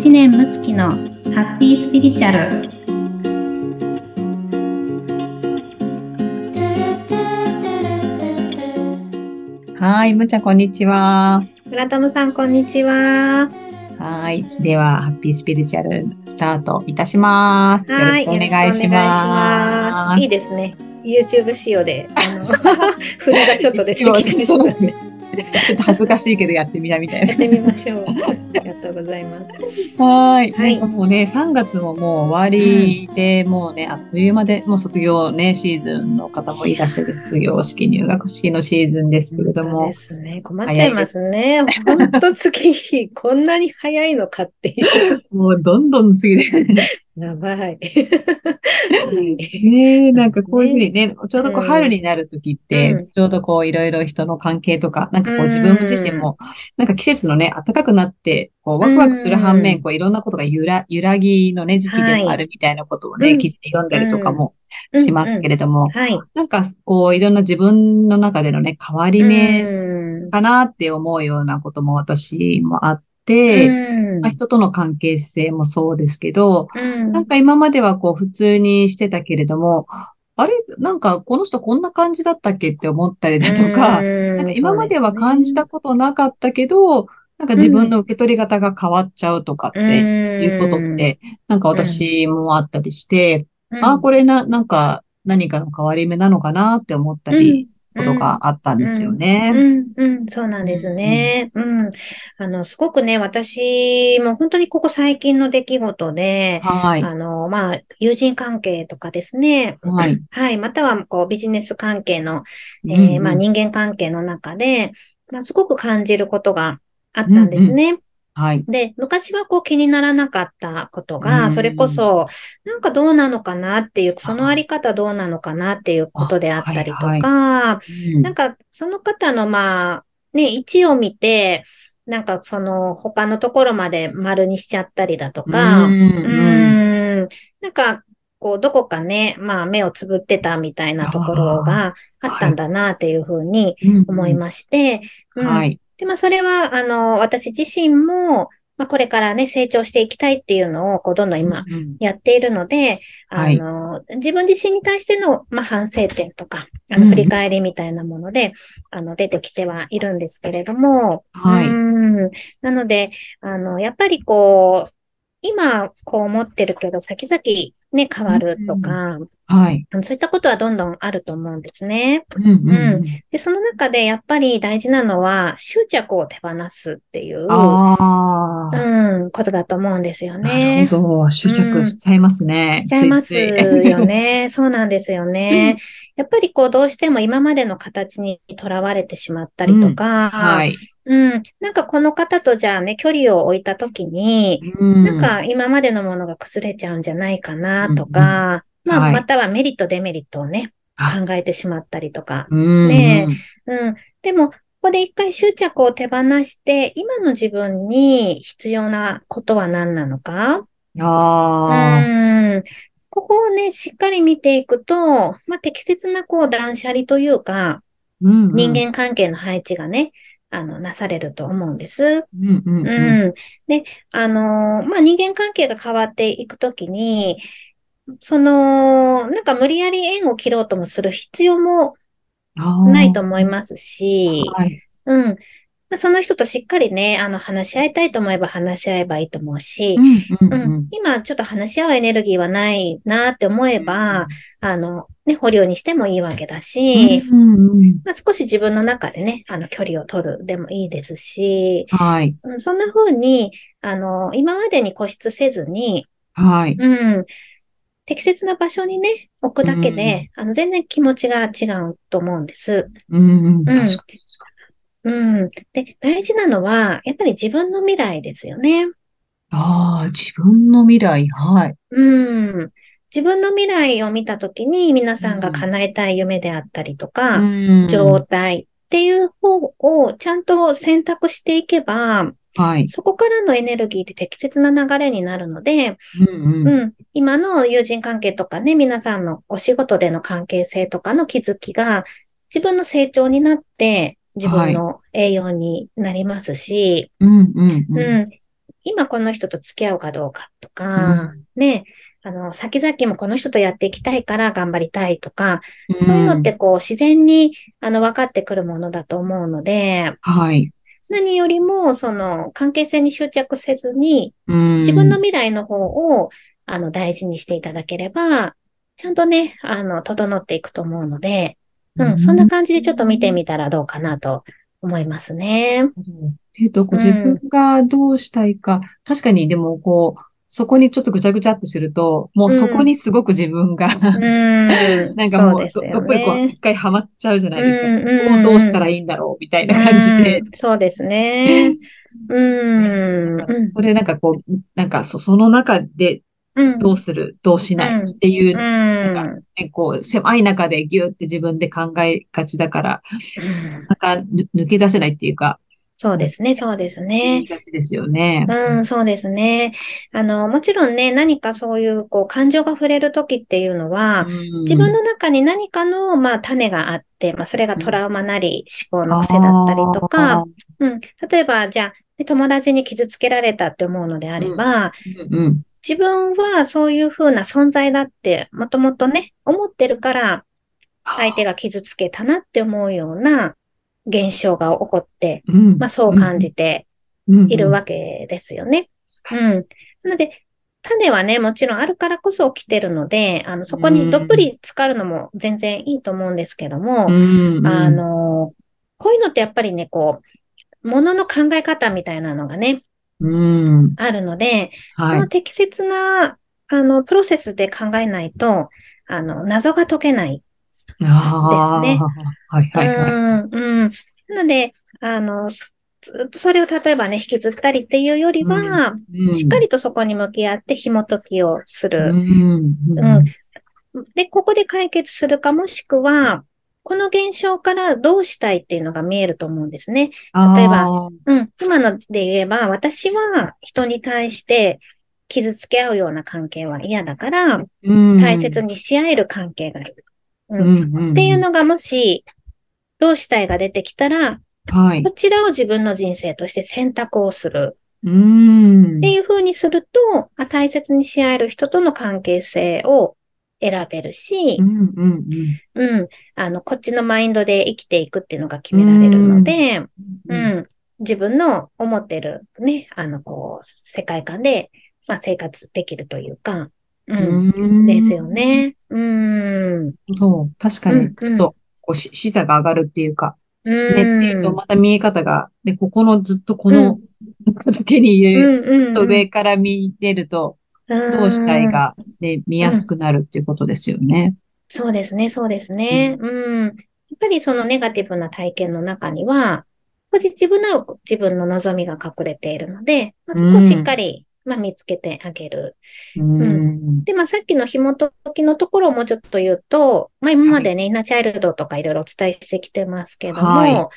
知念睦月のハッピースピリチュアルはい、むちゃんこんにちは。村友さんこんにちははい、ではハッピースピリチュアルスタートいたします。よろはいしくお願いします。よろしくお願いしますいいですね YouTube 仕様であの 振りがちょっと出てきましたね ちょっと恥ずかしいけどやってみたみたいな。やってみましょう。ありがとうございます。はい。はい。もうね、3月ももう終わりで、もうね、あっという間で、もう卒業ね、シーズンの方もいらっしゃる卒業式、入学式のシーズンですけれども。で、すね。困っちゃいますね。本当月日こんなに早いのかっていう。もうどんどん過ぎて、やばいはい。ねえ、なんかこういうふうにね、ちょうどこううん。春になるときって、うん。ちょうどこういろいろ人の関係とか、なんかこううん自分自身も、なんか季節のね、暖かくなって、こうワクワクする反面、うん。こういろんなことが揺ら、揺らぎのね、時期でもあるみたいなことをね、はい記事で読んだりとかもしますけれども、はい。なんかこういろんな自分の中でのね、変わり目うん。かなって思うようなことも私もあって、うん。まあ、人との関係性もそうですけど、うん。なんか今まではこう普通にしてたけれども、あれ？なんかこの人こんな感じだったっけって思ったりだとか、ななんか今までは感じたことなかったけど、なんか自分の受け取り方が変わっちゃうとかっていうことって、なんか私もあったりして、あ、これれな、なんか何かの変わり目なのかなって思ったり、ことがあったんですようね。ん、うん、そうなん。ですね。うん。あの、すごくね、私も本当にここ最近の出来事で、はい。あの、まあ、友人関係とかですね。はい。はい。または、こう、ビジネス関係の、えうん。うん。まあ、人間関係の中で、まあ、すごく感じることがあったん。ですね。はい。で、昔はこう気にならなかったことうが、ん。それこそ、なんかどうなのかなっていう、そのあり方どうなのかなっていうことであったりとか、はいうん。なんかその方のまあ、ね、位置を見て、なんかその他のところまで丸にしちゃったりだとか、うんうーん、なんか、こう、どこかね、まあ、目をつぶってたみたいなところがあったんだなっていうふうにうん。思いまして、うん。はい。で、まあ、それは、あの、私自身も、まあ、これからね、成長していきたいっていうのを、こう、どんどん今、うんやっているので、あはいの、自分自身に対しての、まあ、反省点とか、あの、うん振り返りみたいなもので、あの、出てきてはいるんですけれども、はい。うん。なので、あの、やっぱりこう、今、こう思ってるけど、先々ね、変わるとか、はい。あのそういったことはどんどんあると思うんですね。うんうんうんで、その中でやっぱり大事なのは、執着を手放すっていう、ああ。うん、ことだと思うんですよなねる。ほど。執着しちゃいますね。しちゃいますよね。そうなんですよね。やっぱりこう、どうしても今までの形にとらわれてしまったりとか、はい。うん、なんかこの方とじゃあね、距離を置いたときに、うん。なんか今までのものが崩れちゃうんじゃないかなとうんか、まあ、はい。またはメリット、デメリットをね、あ。考えてしまったりとか。うんねうん。でも、ここで一回執着を手放して、今の自分に必要なことは何なのか？あうん。ここをね、しっかり見ていくと、まあ、適切なこう断捨離というか、あ。うんうん。人間関係の配置がね、あの、なされると思うんです。うんうんうんうん。で、あのーまあ、人間関係が変わっていくときに、その、なんか無理やり縁を切ろうともする必要もないと思いますし、はい。うん。まあ、その人としっかりね、あの、話し合いたいと思えば話し合えばいいと思うしう、んうんううんん。今ちょっと話し合うエネルギーはないなって思えば、あの、ね、保留にしてもいいわけだし、うんうんまあ、少し自分の中でね、あの、距離を取るでもいいですし、はい。うんそんな風に、あの、今までに固執せずに、はい。うん、適切な場所にね、置くだけで、あの、全然気持ちが違うと思うんです。うんうん。確かに確かうん。で、大事なのは、やっぱり自分の未来ですよね。に。ああ、自分の未来。はい。うん。自分の未来を見たときに、皆さんが叶えたい夢であったりとか、うん状態っていう方をちゃんと選択していけば、はい。そこからのエネルギーで適切な流れになるので、うんうん。うん、今の友人関係とかね、皆さんのお仕事での関係性とかの気づきが、自分の成長になって、自分の栄養になりますし、うんうんううん。ん。今この人と付き合うかどうかとか、ね、あの、先々もこの人とやっていきたいから頑張りたいとか、そういうのってこう自然にあの分かってくるものだと思うので、はい。何よりもその関係性に執着せずに、うん自分の未来の方をあの大事にしていただければ、ちゃんとね、あの、整っていくと思うので、うん、そんな感じでちょっと見てみたらどうかなと思いますね。っていうと、こううん自分がどうしたいか、確かにでもこう、そこにちょっとぐちゃぐちゃってすると、もうそこにすごく自分が、うん。なんかもうど、っぷりこう、一回ハマっちゃうじゃないですか。うんうんこうどうしたらいいんだろうみたいな感じでう。んそうですね。うん。それなんかこう、なんかそその中でうん。どうする、どうしない？っていう。ね、こう、狭い中でギューって自分で考えがちだから、うん。なんかぬ抜け出せないっていうか、そうですね、そうです言ねい。がちですよね。うん、そうですね。あの、もちろんね、何かそういう、こう、感情が触れるときっていうのは、うん。自分の中に何かの、まあ、種があって、まあ、それがトラウマなり、思考の癖だったりとか、、うん、例えば、じゃあ、ね友達に傷つけられたって思うのであれば、うんうん自分はそういうふうな存在だって、もともとね、思ってるから、相手が傷つけたなって思うような現象が起こって、うんまあ、そう感じているわけですよね。け。うん。なので、種はね、もちろんあるからこそ起きてるので、あの、そこにどっぷり浸かるのも全然いいと思うんですけども、うんうんあ、の、こういうのってやっぱりね、こう、ものの考え方みたいなのがね、うん。あるので、そはいの。適切な、あの、プロセスで考えないと、あの、謎が解けない。ですねはいはいはい。うん、うん。なので、あの、ずっとそれを例えばね、引きずったりっていうよりは、うんしっかりとそこに向き合って紐解きをすうる。ん。うんで、ここで解決するかもしくは、この現象からどうしたいっていうのが見えると思うんですね。例えばうん。今ので言えば、私は人に対して傷つけ合うような関係は嫌だから、うん大切にし合える関係がいる。ううんんうんっていうのがもし、どうしたいが出てきたら、はいこ。ちらを自分の人生として選択をする。うんっていう風にすると、あ大切にし合える人との関係性を選べるしう、んうんうん、あの、こっちのマインドで生きていくっていうのが決められるので、ううんん、自分の思ってるね、あの、こう、世界観で、まあ、生活できるというか、うん、うんですよ。ね。うん。そう。確かうんに、ちょっと、こう、し視座が上がるっていうか、うん。ね、っていうと、また見え方が、で、ここのずっとこの、だけに入れる上から見れると、どうしたいが、ね、見やすくなるっていうことですよね。そうですね、そうですね。うん。やっぱりそのネガティブな体験の中には、ポジティブな自分の望みが隠れているので、まあ、そこをしっかり、まあ、見つけてあげる。うん。で、まあ、さっきの紐解きのところをもうちょっと言うと、まあ、今までね、インナーチャイルドとかいろいろお伝えしてきてますけども、はい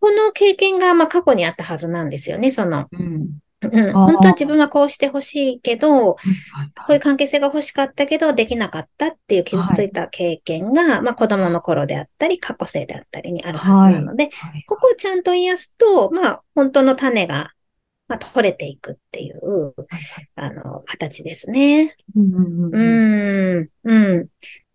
この経験が、まあ、過去にあったはずなんですよね、その。うん。うん、ー。本当は自分はこうしてほしいけど、こういうは関係性が欲しかったけど、できなかったっていう傷ついた経験が、まあ子供の頃であったり、過去性であったりにあるはずなので、いここをちゃんと癒すと、まあ本当の種が、まあ取れていくっていう、あの、形ですね。うんうん。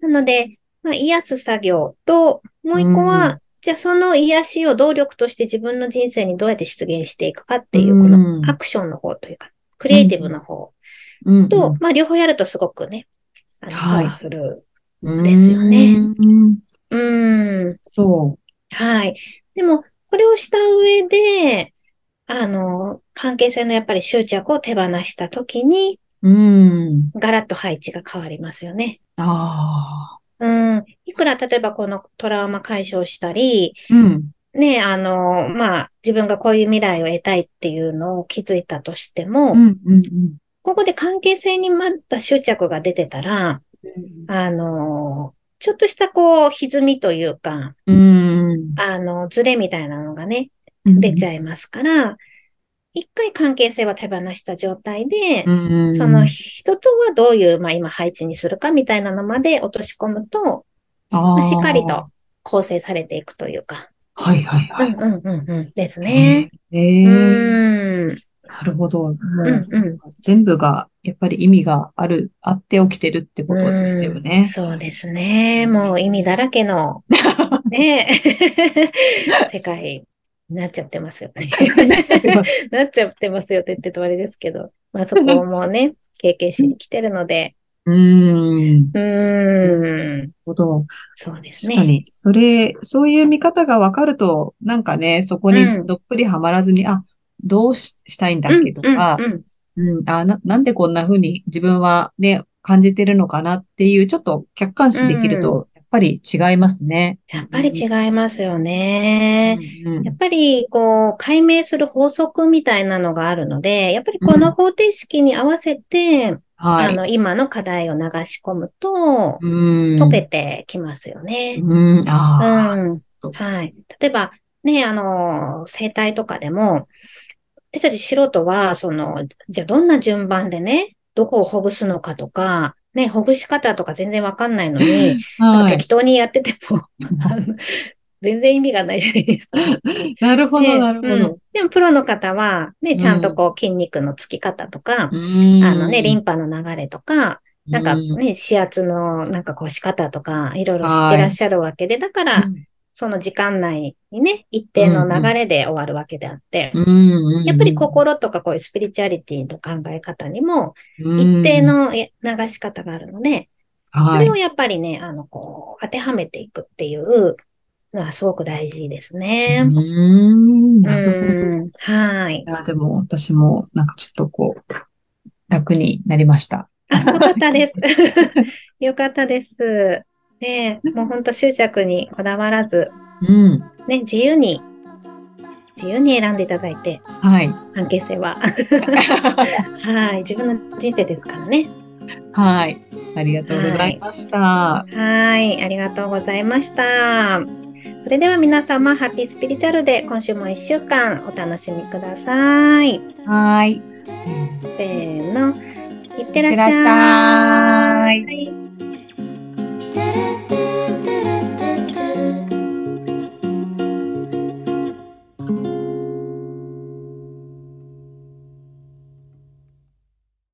なので、まあ癒す作業と、もう一個は、うんじゃあその癒しを動力として自分の人生にどうやって出現していくかっていう、こうんのアクションの方というか、クリエイティブの方うんと、まあ、両方やるとすごくね、あの、パはいワフル。うんですよねうん。そはい。でも、これをした上で、あの、関係性のやっぱり執着を手放したときに、う。うん。ガラッと配置が変わりますよね。ああ。うん。いくら、例えばこのトラウマ解消したり、うん。ね、あの、まあ、自分がこういう未来を得たいっていうのを気づいたとしても、うん。うん。ここで関係性にまた執着が出てたら、あの、ちょっとしたこう、歪みというか、うん。あの、ズレみたいなのがね、うん。出ちゃいますから、一回関係性は手放した状態で、うん。その人とはどういう、まあ今配置にするかみたいなのまで落とし込むと、まあしっかりと。構成されていくというか。はいはいはい。うんうんうんうん。ですね。ええうーん。なるほど。もう、うんうん全部が、やっぱり意味がある、あって起きてるってことですようんね。そうですね。もう意味だらけの、ね、世界になっちゃってますよね。なっちゃってますよって言ってとあれですけど、まあそこもね、経験しに来てるので、うーん。なうーん、るほど。そうですね。確かに、それ、そういう見方がわかると、なんかね、そこにうんどっぷりはまらずに、あ、どうししたいんだっけとか、うんうんうん、あ、な、なんでこんな風に自分はね、感じてるのかなっていう、ちょっと客観視できると、ぱり違いますね。やっぱり違いますよね。うんやっぱり、こう、解明する法則みたいなのがあるので、やっぱりこの方程式に合わせて、はい。あの、今の課題を流し込むと、うん。解けてきますよね。うん、うん。はい。例えば、ね、あの、生態とかでも、私たち素人は、その、じゃあどんな順番でね、どこをほぐすのかとか、ね、ほぐし方とか全然わかんないのに、はい。適当にやってても、全然意味がないじゃないですか。なるほど、でなるほどうん。でもプロの方は、ね、ちゃんとこう筋肉のつき方とか、うんあのね、リンパの流れとか、なんかうんね、指圧のなんかこう仕方とか、いろいろ知ってらっしゃるわけで、だから、その時間内にね、一定の流れで終わるわけであって、やっぱり心とかこういうスピリチュアリティの考え方にも、うん一定のえ流し方があるので、そはいれをやっぱりね、あの、こう、当てはめていくっていうのはすごく大事ですうね。ーん、なるほど。うん、はいい。や、でも私もなんかちょっとこう、楽になりました。あ、よかったです。よかったです。ねえもうほんと執着にこだわらず、うん。ね、自由に、自由に選んでいただいて、はい。関係性は。はい。自分の人生ですからね。はい。ありがとうございました。はい。ありがとうございました。それでは皆様、ハッピースピリチュアルで今週も一週間お楽しみください。はい。せーの。いってらっしゃいい。